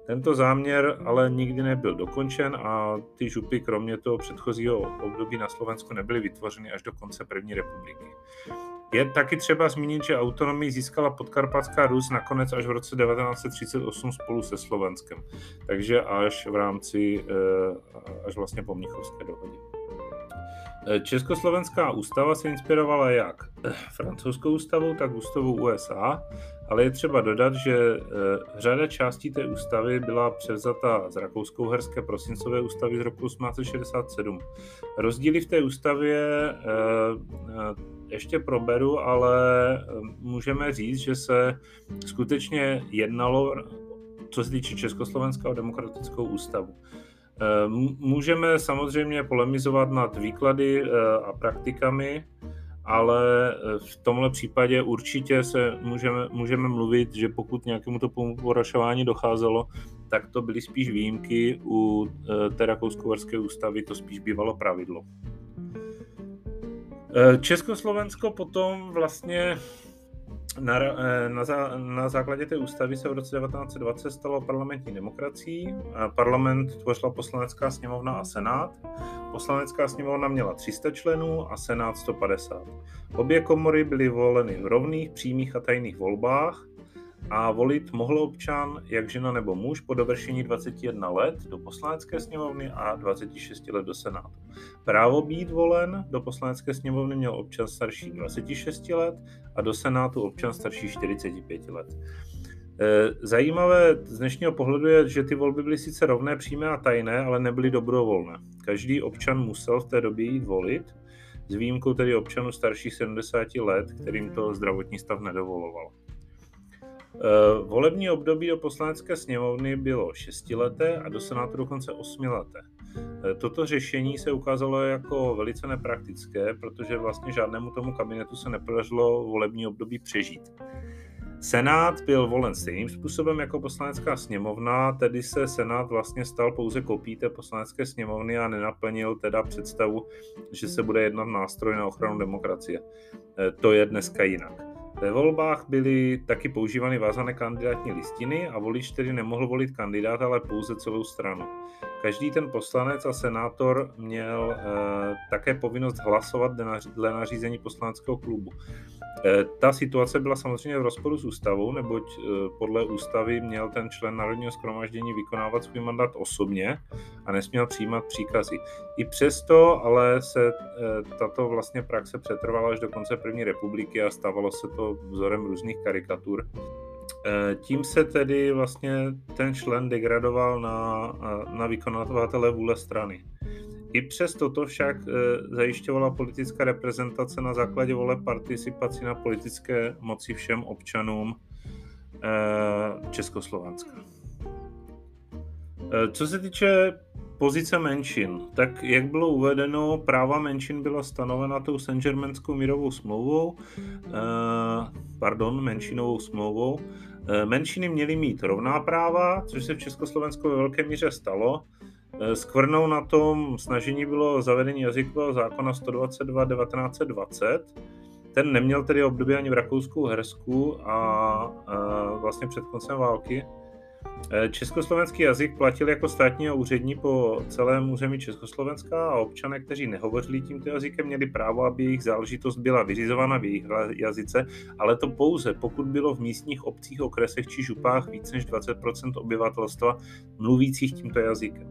Tento záměr ale nikdy nebyl dokončen a ty župy kromě toho předchozího období na Slovensku nebyly vytvořeny až do konce první republiky. Je taky třeba zmínit, že autonomii získala podkarpatská Rus nakonec až v roce 1938 spolu se Slovenskem, takže až v rámci, eh, až vlastně po Mnichovské dohodě. Československá ústava se inspirovala jak francouzskou ústavou, tak ústavou USA, ale je třeba dodat, že eh, řada částí té ústavy byla převzata z rakousko-uherské prosincové ústavy z roku 1867. Rozdíly v té ústavě eh, eh, ještě proberu, ale můžeme říct, že se skutečně jednalo, co se týče Československa, o demokratickou ústavu. Můžeme samozřejmě polemizovat nad výklady a praktikami, ale v tomhle případě určitě se můžeme, můžeme mluvit, že pokud nějakému to porašování docházelo, tak to byly spíš výjimky, u té rakousko ústavy to spíš bývalo pravidlo. Eh, Československo potom vlastně na, eh, na, na základě té ústavy se v roce 1920 stalo parlamentní demokracií. Parlament tvořila poslanecká sněmovna a senát. Poslanecká sněmovna měla 300 členů a senát 150. Obě komory byly voleny v rovných, přímých a tajných volbách a volit mohl občan, jak žena nebo muž, po dovršení 21 let do poslanecké sněmovny a 26 let do senátu. Právo být volen do poslanecké sněmovny měl občan starší 26 let a do senátu občan starší 45 let. E, zajímavé z dnešního pohledu je, že ty volby byly sice rovné, přímé a tajné, ale nebyly dobrovolné. Každý občan musel v té době jít volit, s výjimkou tedy občanů starších 70 let, kterým to zdravotní stav nedovoloval. Eh, volební období do poslanecké sněmovny bylo šestileté a do senátu dokonce osmileté. Eh, toto řešení se ukázalo jako velice nepraktické, protože vlastně žádnému tomu kabinetu se nepodařilo volební období přežít. Senát byl volen stejným způsobem jako poslanecká sněmovna, tedy se Senát vlastně stal pouze kopí té poslanecké sněmovny a nenaplnil teda představu, že se bude jednat nástroj na ochranu demokracie. Eh, to je dneska jinak. Ve volbách byly taky používány vázané kandidátní listiny a volič tedy nemohl volit kandidáta, ale pouze celou stranu. Každý ten poslanec a senátor měl e, také povinnost hlasovat dle nařízení poslaneckého klubu. E, ta situace byla samozřejmě v rozporu s ústavou, neboť e, podle ústavy měl ten člen Národního schromaždění vykonávat svůj mandát osobně a nesměl přijímat příkazy. I přesto ale se e, tato vlastně praxe přetrvala až do konce první republiky a stávalo se to vzorem různých karikatur. Eh, tím se tedy vlastně ten člen degradoval na, na vykonavatele vůle strany. I přes toto však eh, zajišťovala politická reprezentace na základě vole participaci na politické moci všem občanům eh, Československa. Co se týče pozice menšin, tak jak bylo uvedeno, práva menšin byla stanovena tou Saint-Germainskou mírovou smlouvou, pardon, menšinovou smlouvou, Eh, menšiny měly mít rovná práva, což se v Československu ve velké míře stalo. Eh, skvrnou na tom snažení bylo zavedení jazykového zákona 122 1920. Ten neměl tedy období ani v Rakousku, Hersku a, a vlastně před koncem války. Eh, československý jazyk platil jako státní a úřední po celém území Československa a občané, kteří nehovořili tímto jazykem, měli právo, aby jejich záležitost byla vyřizována v jejich jazyce, ale to pouze, pokud bylo v místních obcích, okresech či župách více než 20 obyvatelstva mluvících tímto jazykem.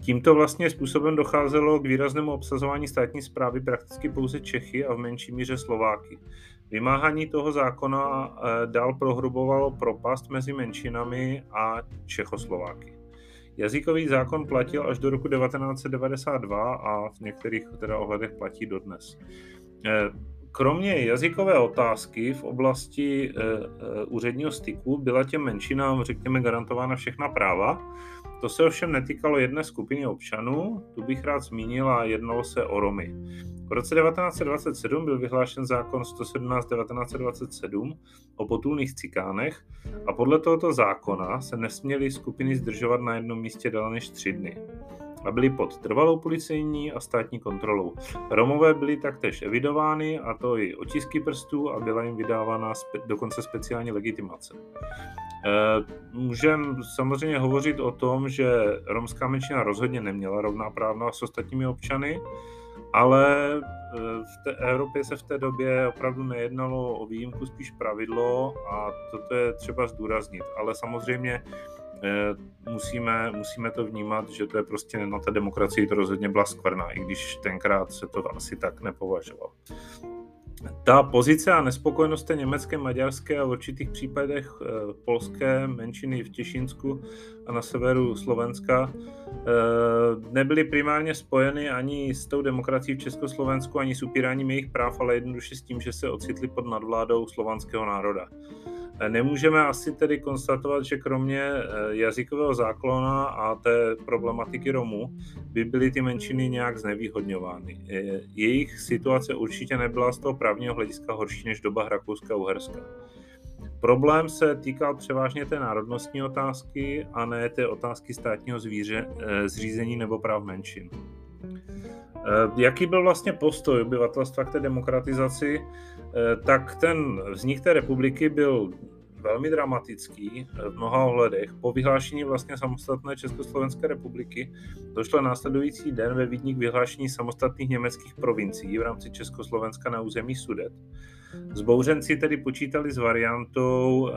Tímto vlastně způsobem docházelo k výraznému obsazování státní zprávy prakticky pouze Čechy a v menší míře Slováky. Vymáhání toho zákona eh, dál prohrubovalo propast mezi menšinami a Čechoslováky. Jazykový zákon platil až do roku 1992 a v některých teda ohledech platí dodnes. Eh, kromě jazykové otázky v oblasti eh, úředního styku byla těm menšinám, řekněme, garantována všechna práva. To se ovšem netýkalo jedné skupiny občanů, tu bych rád zmínil a jednalo se o Romy. V roce 1927 byl vyhlášen zákon 117 1927 o potulných cikánech a podle tohoto zákona se nesměly skupiny zdržovat na jednom místě déle než tři dny a byly pod trvalou policejní a státní kontrolou. Romové byly taktéž evidovány, a to i otisky prstů a byla jim vydávána spe- dokonce speciální legitimace. E, Můžeme samozřejmě hovořit o tom, že romská menšina rozhodně neměla rovná práva s ostatními občany, ale e, v té Evropě se v té době opravdu nejednalo o výjimku, spíš pravidlo a toto je třeba zdůraznit. Ale samozřejmě musíme, musíme to vnímat, že to je prostě na té demokracii to rozhodně byla skvrná, i když tenkrát se to asi tak nepovažovalo. Ta pozice a nespokojenost té německé, maďarské a v určitých případech e, polské menšiny v Těšinsku a na severu Slovenska nebyly primárně spojeny ani s tou demokracií v Československu, ani s upíráním jejich práv, ale jednoduše s tím, že se ocitli pod nadvládou slovanského národa. Nemůžeme asi tedy konstatovat, že kromě eh, jazykového záklona a té problematiky Romů by byly ty menšiny nějak znevýhodňovány. Eh, jejich situace určitě nebyla z toho právního hlediska horší než doba Rakouska a Uherska. Problém se týkal převážně té národnostní otázky a ne té otázky státního zvíře, eh, zřízení nebo práv menšin. Jaký byl vlastně postoj obyvatelstva k té demokratizaci? Eh, tak ten vznik té republiky byl velmi dramatický v mnoha ohledech. Po vyhlášení vlastně samostatné Československé republiky došlo následující den ve Vídni k vyhlášení samostatných německých provincií v rámci Československa na území Sudet. Zbouřenci tedy počítali s variantou eh,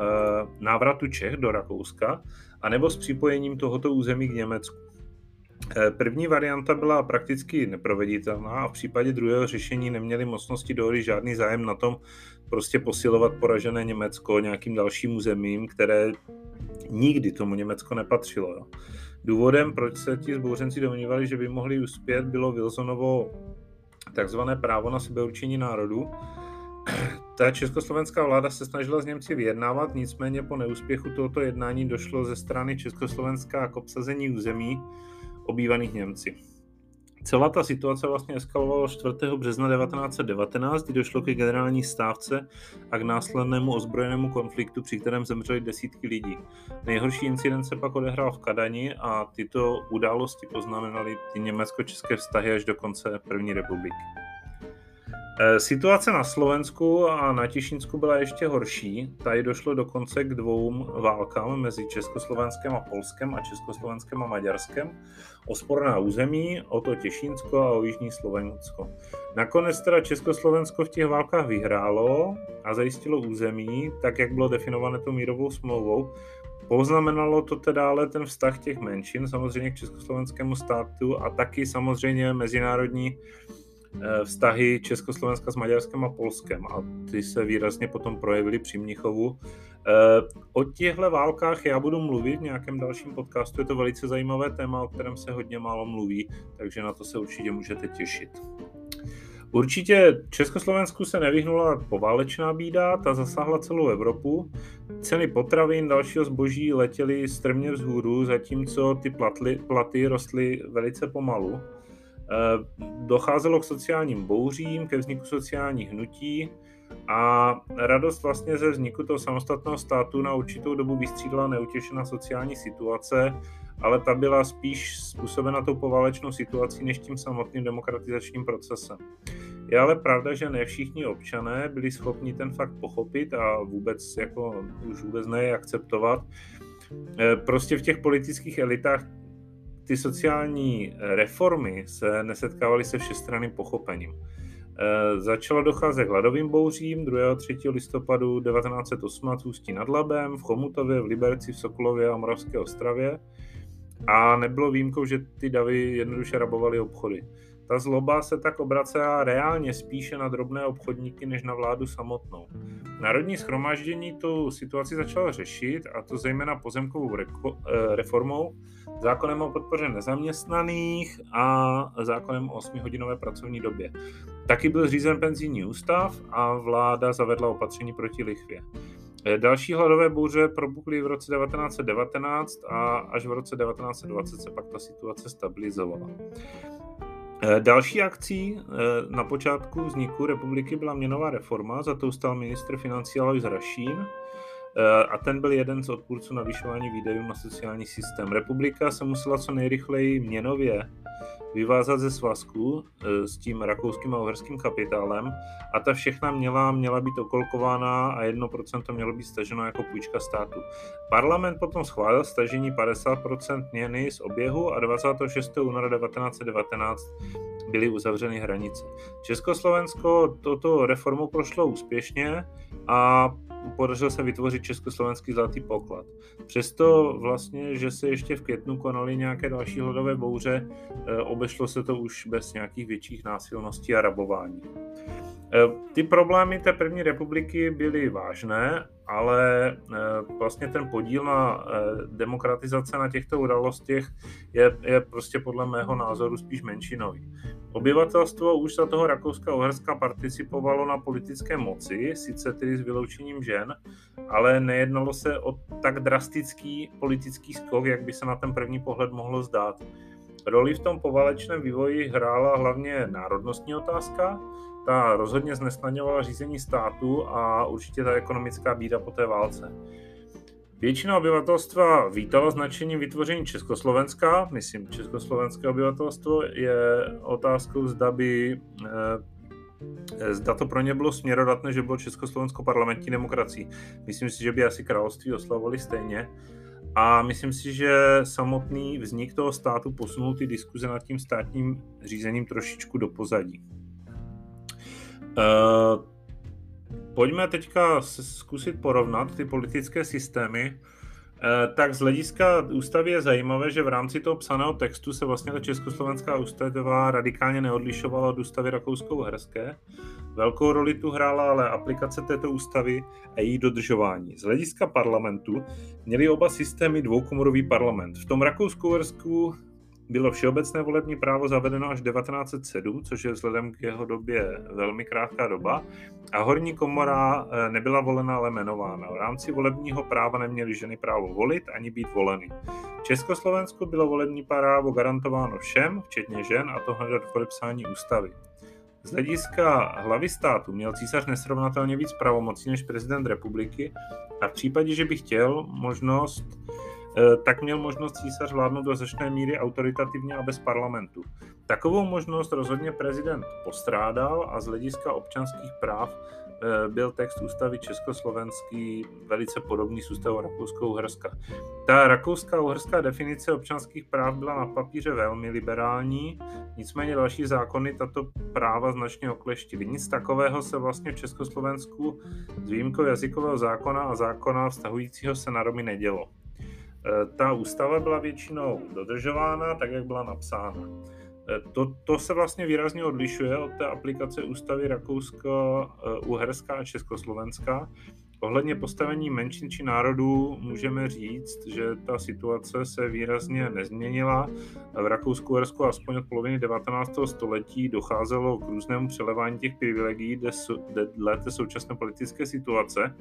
návratu Čech do Rakouska anebo s připojením tohoto území k Německu. Eh, první varianta byla prakticky neproveditelná a v případě druhého řešení neměli mocnosti dohody žádný zájem na tom prostě posilovat poražené Německo nějakým dalším územím, které nikdy tomu Německo nepatřilo. Jo. Důvodem, proč se ti zbouřenci domnívali, že by mohli uspět, bylo Wilsonovo takzvané právo na sebeurčení národu. Ta československá vláda se snažila s Němci vyjednávat, nicméně po neúspěchu tohoto jednání došlo ze strany Československa k obsazení území, obývaných Němci. Celá ta situace vlastně eskalovala 4. března 1919, kdy došlo ke generální stávce a k následnému ozbrojenému konfliktu, při kterém zemřeli desítky lidí. Nejhorší incident se pak odehrál v Kadani a tyto události poznamenaly ty německo-české vztahy až do konce první republiky. Eh, situace na Slovensku a na Těšínsku byla ještě horší. Tady došlo dokonce k dvou válkám mezi Československem a Polskem a Československem a Maďarskem o sporná území, o to Těšínsko a o Jižní Slovensko. Nakonec teda Československo v těch válkách vyhrálo a zajistilo území, tak jak bylo definované tou mírovou smlouvou. Poznamenalo to teda ale ten vztah těch menšin samozřejmě k československému státu a taky samozřejmě mezinárodní Eh, vztahy Československa s Maďarskem a Polskem a ty se výrazně potom projevily při Mnichovu. Eh, o těchto válkách já budu mluvit v nějakém dalším podcastu, je to velice zajímavé téma, o kterém se hodně málo mluví, takže na to se určitě můžete těšit. Určitě Československu se nevyhnula poválečná bída, ta zasáhla celou Evropu. Ceny potravin, dalšího zboží letěly strmě vzhůru, zatímco ty platly, platy rostly velice pomalu. Eh, docházelo k sociálním bouřím, ke vzniku sociálních hnutí a radost vlastně ze vzniku toho samostatného státu na určitou dobu vystřídala neutěšená sociální situace, ale ta byla spíš způsobena tou poválečnou situací než tím samotným demokratizačním procesem. Je ale pravda, že ne všichni občané byli schopni ten fakt pochopit a vůbec jako už vůbec ne akceptovat. Eh, prostě v těch politických elitách ty sociální eh, reformy se nesetkávaly se všestranným pochopením. E, začalo docházet k hladovým bouřím 2. a 3. listopadu 1918 v Ústí nad Labem, v Chomutově, v Liberci, v Sokolově a Moravské Ostravě. A nebylo výjimkou, že ty davy jednoduše rabovaly obchody. Ta zloba se tak obracela reálně spíše na drobné obchodníky než na vládu samotnou. Národní schromáždění tu situaci začalo řešit, a to zejména pozemkovou eh, reformou, zákonem o podpoře nezaměstnaných a zákonem o 8-hodinové pracovní době. Taky byl zřízen penzijní ústav a vláda zavedla opatření proti lichvě. Eh, další hladové bouře propukly v roce 1919 a až v roce 1920 se pak ta situace stabilizovala. Eh, další akcí eh, na počátku vzniku republiky byla měnová reforma, za to stal ministr financí Alois Rašín a ten byl jeden z odpůrců navyšování výdajů na sociální systém. Republika se musela co nejrychleji měnově vyvázat ze svazku eh, s tím rakouským a uherským kapitálem a ta všechna měla, měla být okolkována a 1% mělo být staženo jako půjčka státu. Parlament potom schválil stažení 50% měny z oběhu a 26. února 1919 byly uzavřeny hranice. Československo toto reformu prošlo úspěšně a podařilo se vytvořit československý zlatý poklad. Přesto vlastně, že se ještě v květnu konaly nějaké další hladové bouře, eh, obešlo se to už bez nějakých větších násilností a rabování. Ty problémy té první republiky byly vážné, ale eh, vlastně ten podíl na eh, demokratizace na těchto událostech je, je prostě podle mého názoru spíš menšinový. Obyvatelstvo už za toho Rakouska-Uherska participovalo na politické moci, sice tedy s vyloučením žen, ale nejednalo se o tak drastický politický skok, jak by se na ten první pohled mohlo zdát. Roli v tom povalečném vývoji hrála hlavně národnostní otázka, ta rozhodně znesnadňovala řízení státu a určitě ta ekonomická bída po té válce. Většina obyvatelstva vítala značením vytvoření Československa. Myslím, československé obyvatelstvo je otázkou, zda by eh, zda to pro ně bylo směrodatné, že bylo Československo parlamentní demokracií. Myslím si, že by asi království oslavovali stejně. A myslím si, že samotný vznik toho státu posunul ty diskuze nad tím státním řízením trošičku do pozadí. Uh, pojďme teďka zkusit porovnat ty politické systémy. Uh, tak z hlediska ústavy je zajímavé, že v rámci toho psaného textu se vlastně ta československá ústava radikálně neodlišovala od ústavy rakousko-uherské. Velkou roli tu hrála ale aplikace této ústavy a její dodržování. Z hlediska parlamentu měly oba systémy dvoukomorový parlament. V tom Rakousku-Uhersku bylo všeobecné volební právo zavedeno až 1907, což je vzhledem k jeho době velmi krátká doba, a horní komora eh, nebyla volena, ale jmenována. V rámci volebního práva neměly ženy právo volit ani být voleny. V Československu bylo volební právo garantováno všem, včetně žen, a to hned od podepsání ústavy. Z hlediska hlavy státu měl císař nesrovnatelně víc pravomocí než prezident republiky a v případě, že by chtěl možnost tak měl možnost císař vládnout do značné míry autoritativně a bez parlamentu. Takovou možnost rozhodně prezident postrádal a z hlediska občanských práv eh, byl text ústavy československý velice podobný s ústavou Rakousko-Uherska. Ta rakouská-uherská definice občanských práv byla na papíře velmi liberální, nicméně další zákony tato práva značně okleštily. Nic takového se vlastně v Československu s výjimkou jazykového zákona a zákona vztahujícího se na Romy nedělo. Eh, ta ústava byla většinou dodržována tak, jak byla napsána. Eh, to, to se vlastně výrazně odlišuje od té aplikace ústavy Rakouska, eh, Uherská a Československá. Ohledně postavení menšin či národů můžeme říct, že ta situace se výrazně nezměnila. V Rakousku, Uhersku aspoň od poloviny 19. století docházelo k různému přelevání těch privilegií dle té současné politické situace.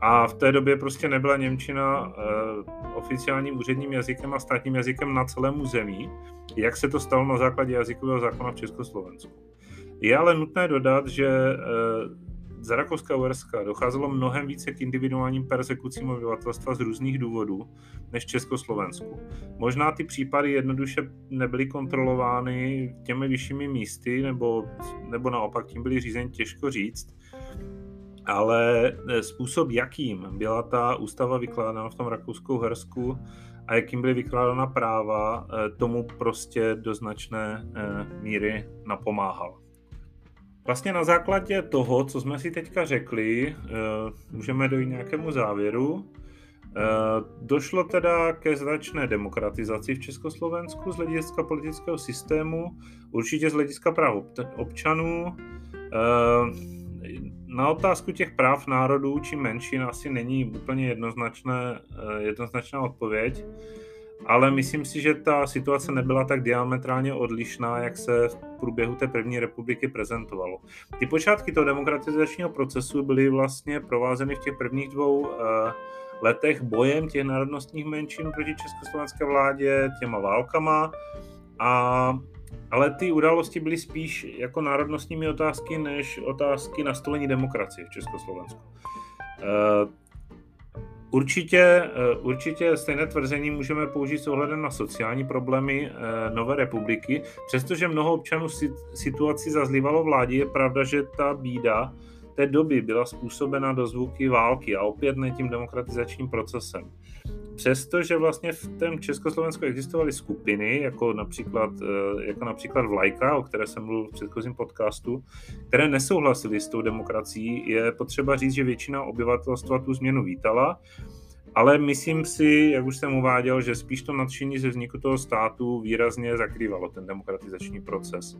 A v té době prostě nebyla Němčina eh, oficiálním úředním jazykem a státním jazykem na celém území, jak se to stalo na základě jazykového zákona v Československu. Je ale nutné dodat, že za Rakouska Uherska docházelo mnohem více k individuálním persekucím obyvatelstva z různých důvodů než Československu. Možná ty případy jednoduše nebyly kontrolovány těmi vyššími místy, nebo, nebo naopak tím byly řízeny těžko říct, ale e, způsob, jakým byla ta ústava vykládána v tom Rakouskou Hersku a jakým byly vykládána práva, e, tomu prostě do značné e, míry napomáhal. Vlastně na základě toho, co jsme si teďka řekli, můžeme dojít nějakému závěru. Došlo teda ke značné demokratizaci v Československu z hlediska politického systému, určitě z hlediska práv občanů. Na otázku těch práv národů či menšin asi není úplně jednoznačné, eh, jednoznačná odpověď, ale myslím si, že ta situace nebyla tak diametrálně odlišná, jak se v průběhu té první republiky prezentovalo. Ty počátky toho demokratizačního procesu byly vlastně provázeny v těch prvních dvou eh, letech bojem těch národnostních menšin proti československé vládě, těma válkama a ale ty události byly spíš jako národnostními otázky, než otázky nastolení demokracie v Československu. Určitě, uh, určitě stejné tvrzení můžeme použít s ohledem na sociální problémy uh, Nové republiky. Přestože mnoho občanů situaci zazlívalo vládě, je pravda, že ta bída té doby byla způsobena do zvuky války a opět ne tím demokratizačním procesem přestože vlastně v tom Československu existovaly skupiny, jako například, eh, jako například Vlajka, o které jsem mluvil v předchozím podcastu, které nesouhlasily s tou demokracií, je potřeba říct, že většina obyvatelstva tu změnu vítala. ale myslím si, jak už jsem uváděl, že spíš to nadšení ze vzniku toho státu výrazně zakrývalo ten demokratizační proces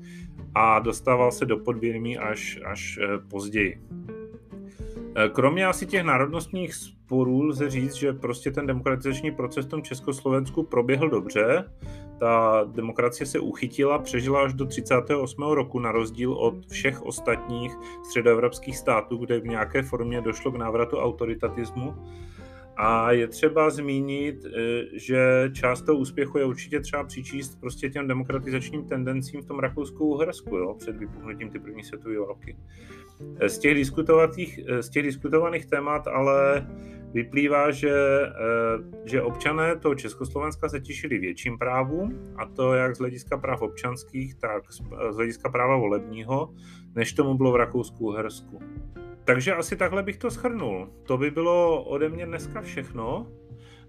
a dostával se do podvědomí až, až eh, později. Eh, kromě asi těch národnostních sporů lze říct, že prostě ten demokratizační proces v tom Československu proběhl dobře. Ta demokracie se uchytila, přežila až do 38. roku na rozdíl od všech ostatních středoevropských států, kde v nějaké formě došlo k návratu autoritatismu. A je třeba zmínit, eh, že část toho úspěchu je určitě třeba přičíst prostě těm demokratizačním tendencím v tom Rakousku-Uhersku, jo, před vypuknutím ty první světové války. Eh, z těch, eh, z těch diskutovaných témat ale vyplývá, že, že občané toho Československa se těšili větším právům, a to jak z hlediska práv občanských, tak z hlediska práva volebního, než tomu bylo v Rakousku-Uhersku. Takže asi takhle bych to schrnul. To by bylo ode mě dneska všechno.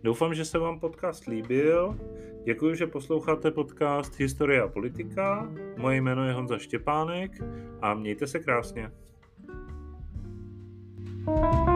Doufám, že se vám podcast líbil. Děkuji, že posloucháte podcast Historie a politika. Moje jméno je Honza Štěpánek a mějte se krásně. thank you